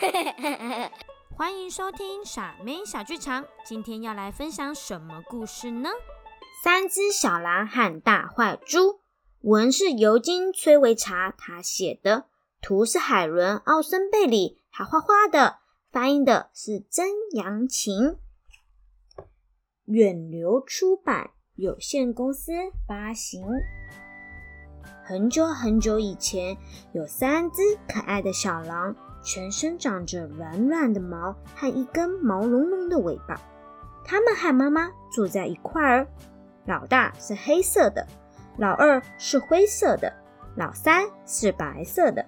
欢迎收听傻妹小剧场，今天要来分享什么故事呢？三只小狼和大坏猪，文是尤金·崔维查他写的，图是海伦·奥森贝里他画画的，翻译的是曾阳晴，远流出版有限公司发行。很久很久以前，有三只可爱的小狼，全身长着软软的毛和一根毛茸茸的尾巴。它们和妈妈住在一块儿。老大是黑色的，老二是灰色的，老三是白色的。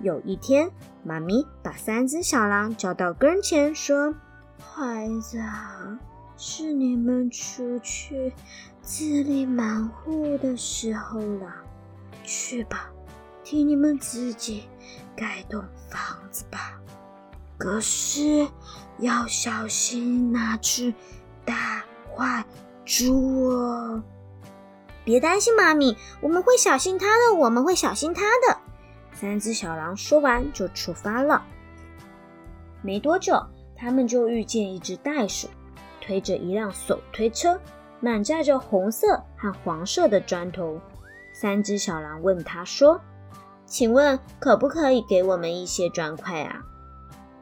有一天，妈咪把三只小狼叫到跟前，说：“孩子啊，是你们出去自立门户的时候了。”去吧，替你们自己盖栋房子吧。可是要小心那只大坏猪哦！别担心，妈咪，我们会小心它的，我们会小心它的。三只小狼说完就出发了。没多久，他们就遇见一只袋鼠，推着一辆手推车，满载着红色和黄色的砖头。三只小狼问他说：“请问可不可以给我们一些砖块啊？”“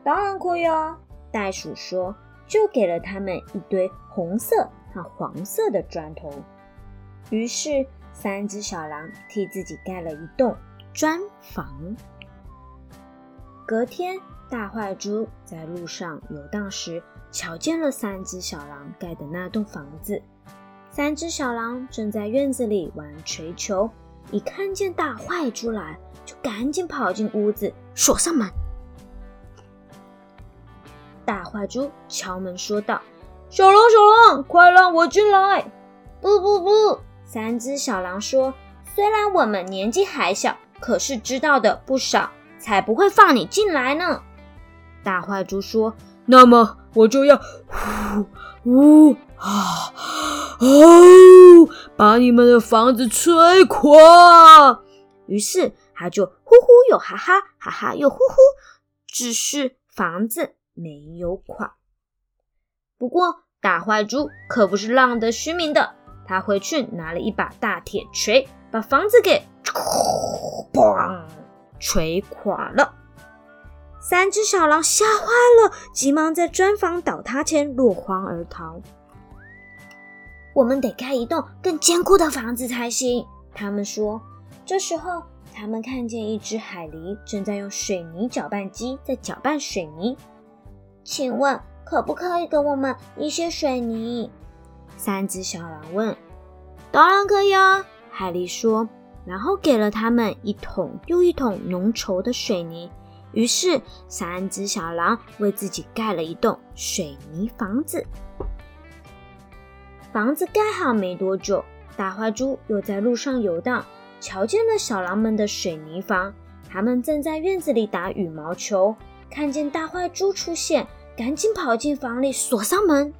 当然可以啊。”袋鼠说，就给了他们一堆红色和黄色的砖头。于是，三只小狼替自己盖了一栋砖房。隔天，大坏猪在路上游荡时，瞧见了三只小狼盖的那栋房子。三只小狼正在院子里玩锤球，一看见大坏猪来，就赶紧跑进屋子，锁上门。大坏猪敲门说道：“小狼，小狼，快让我进来！”“不不不！”三只小狼说：“虽然我们年纪还小，可是知道的不少，才不会放你进来呢。”大坏猪说：“那么我就要呼呼啊！”哦，把你们的房子吹垮！于是他就呼呼又哈哈，哈哈又呼呼，只是房子没有垮。不过大坏猪可不是浪得虚名的，他回去拿了一把大铁锤，把房子给砰锤垮了。三只小狼吓坏了，急忙在砖房倒塌前落荒而逃。我们得盖一栋更坚固的房子才行。他们说。这时候，他们看见一只海狸正在用水泥搅拌机在搅拌水泥。请问，可不可以给我们一些水泥？三只小狼问。当然可以啊，海狸说，然后给了他们一桶又一桶浓稠的水泥。于是，三只小狼为自己盖了一栋水泥房子。房子盖好没多久，大坏猪又在路上游荡，瞧见了小狼们的水泥房。他们正在院子里打羽毛球，看见大坏猪出现，赶紧跑进房里锁上门。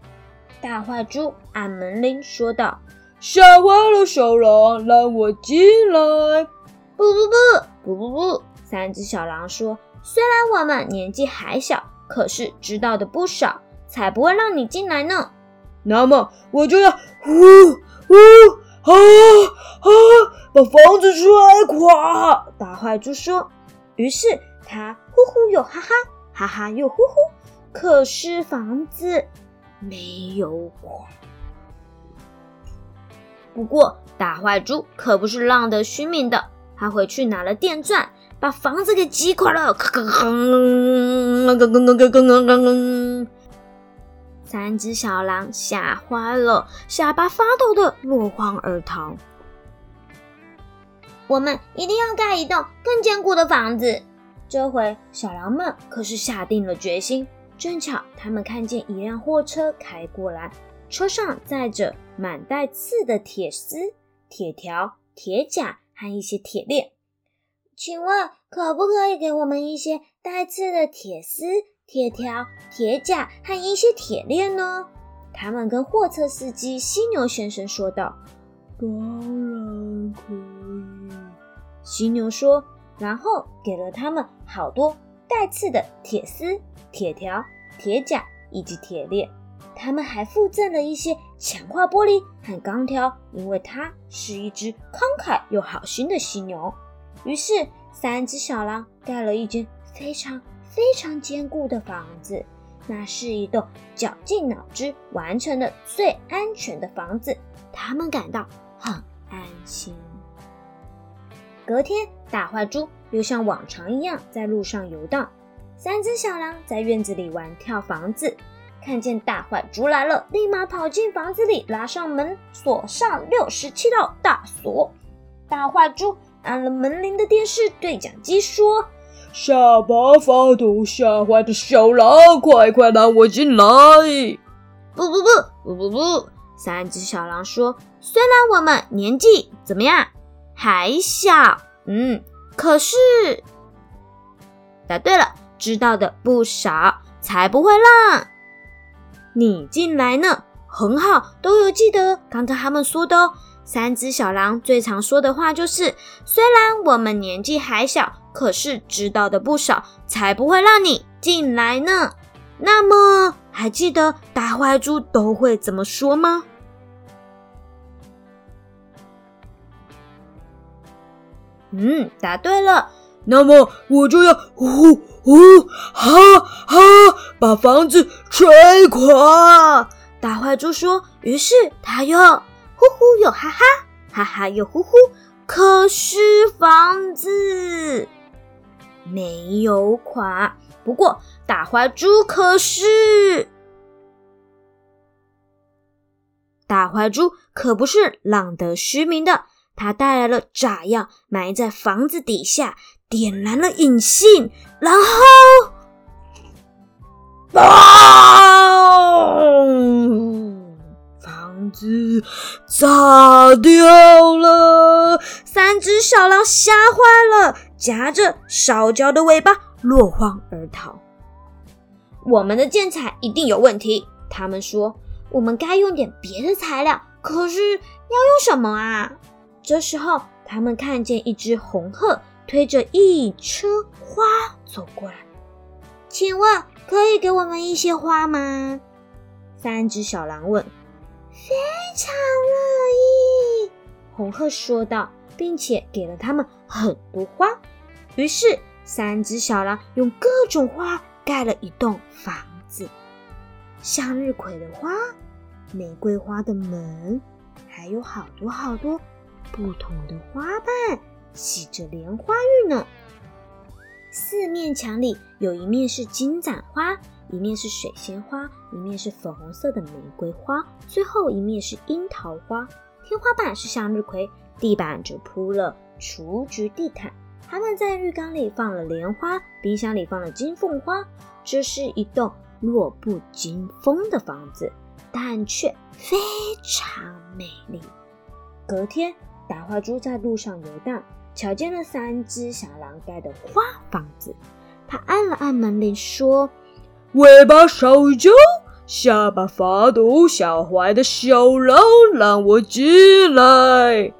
大坏猪按门铃说道：“吓坏了小狼，让我进来！”“不不不不不不！”三只小狼说：“虽然我们年纪还小，可是知道的不少，才不会让你进来呢。”那么我就要呼呼啊啊，把房子摔垮！大坏猪说。于是他呼呼又哈哈，哈哈又呼呼，可是房子没有垮。不过大坏猪可不是浪得虚名的，他回去拿了电钻，把房子给击垮了。三只小狼吓坏了，下巴发抖的落荒而逃。我们一定要盖一栋更坚固的房子。这回小狼们可是下定了决心。正巧他们看见一辆货车开过来，车上载着满带刺的铁丝、铁条、铁甲和一些铁链。请问，可不可以给我们一些带刺的铁丝？铁条、铁甲和一些铁链呢？他们跟货车司机犀牛先生说道：“当然可以。”犀牛说，然后给了他们好多带刺的铁丝、铁条、铁甲以及铁链。他们还附赠了一些强化玻璃和钢条，因为它是一只慷慨又好心的犀牛。于是，三只小狼盖了一间非常非常坚固的房子，那是一栋绞尽脑汁完成的最安全的房子。他们感到很安心。隔天，大坏猪又像往常一样在路上游荡，三只小狼在院子里玩跳房子。看见大坏猪来了，立马跑进房子里，拉上门，锁上六十七道大锁。大坏猪按了门铃的电视对讲机说：“下巴发抖、吓坏的小狼，快快让我进来！”不不不不不不！三只小狼说：“虽然我们年纪怎么样还小，嗯，可是……答对了，知道的不少，才不会让。”你进来呢，很好，都有记得刚刚他们说的哦。三只小狼最常说的话就是：虽然我们年纪还小，可是知道的不少，才不会让你进来呢。那么，还记得大坏猪都会怎么说吗？嗯，答对了。那么我就要呼呼哈哈把房子吹垮。大坏猪说。于是他又呼呼又哈哈，哈哈又呼呼。可是房子没有垮。不过大坏猪可是大坏猪可不是浪得虚名的，他带来了炸药，埋在房子底下。点燃了引信，然后，房子炸掉了。三只小狼吓坏了，夹着烧焦的尾巴落荒而逃。我们的建材一定有问题，他们说。我们该用点别的材料，可是要用什么啊？这时候，他们看见一只红鹤。推着一车花走过来，请问可以给我们一些花吗？三只小狼问。非常乐意，红鹤说道，并且给了他们很多花。于是，三只小狼用各种花盖了一栋房子：向日葵的花、玫瑰花的门，还有好多好多不同的花瓣。系着莲花玉呢。四面墙里有一面是金盏花，一面是水仙花，一面是粉红色的玫瑰花，最后一面是樱桃花。天花板是向日葵，地板则铺了雏菊地毯。他们在浴缸里放了莲花，冰箱里放了金凤花。这是一栋弱不禁风的房子，但却非常美丽。隔天，大花猪在路上游荡。瞧见了三只小狼盖的花房子，他按了按门铃，说：“尾巴烧焦、下巴发抖、吓坏的小狼，让我进来！”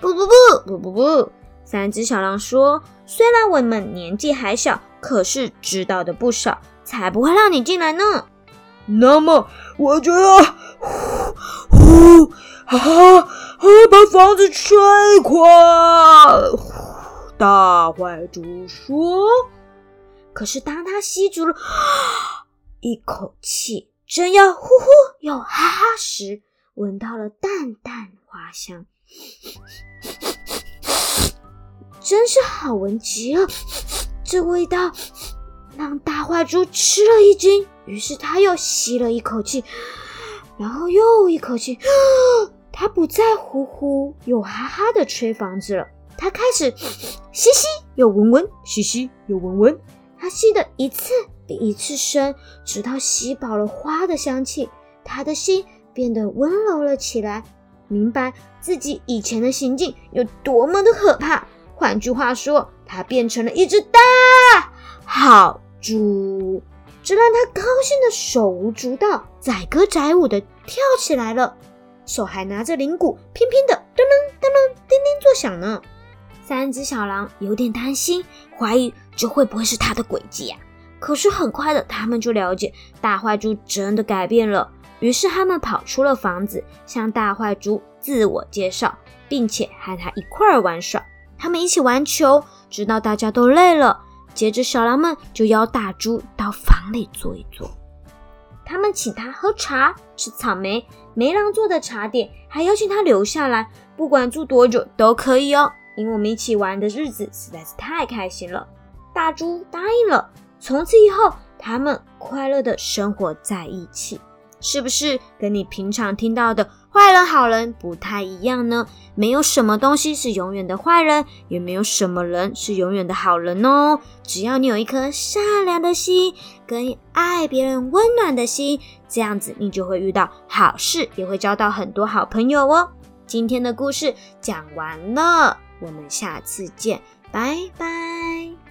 不不不不不不！三只小狼说：“虽然我们年纪还小，可是知道的不少，才不会让你进来呢。”那么我就要呼呼啊！把房子吹垮！大坏猪说。可是当他吸足了一口气，正要呼呼又哈哈时，闻到了淡淡花香，真是好闻极了。这味道让大坏猪吃了一惊，于是他又吸了一口气，然后又一口气。他不再呼呼又哈哈的吹房子了，他开始吸吸又闻闻，吸吸又闻闻。他吸的一次比一次深，直到吸饱了花的香气，他的心变得温柔了起来，明白自己以前的行径有多么的可怕。换句话说，他变成了一只大好猪，这让他高兴的手舞足蹈，载歌载舞的跳起来了。手还拿着铃鼓，乒乒的噔噔噔噔叮叮作响呢。三只小狼有点担心，怀疑这会不会是他的诡计啊？可是很快的，他们就了解大坏猪真的改变了。于是他们跑出了房子，向大坏猪自我介绍，并且和他一块儿玩耍。他们一起玩球，直到大家都累了。接着，小狼们就邀大猪到房里坐一坐。他们请他喝茶，吃草莓、梅狼做的茶点，还邀请他留下来，不管住多久都可以哦。因为我们一起玩的日子实在是太开心了。大猪答应了。从此以后，他们快乐的生活在一起，是不是跟你平常听到的坏人好人不太一样呢？没有什么东西是永远的坏人，也没有什么人是永远的好人哦。只要你有一颗善良的心，跟爱别人温暖的心，这样子你就会遇到好事，也会交到很多好朋友哦。今天的故事讲完了，我们下次见，拜拜。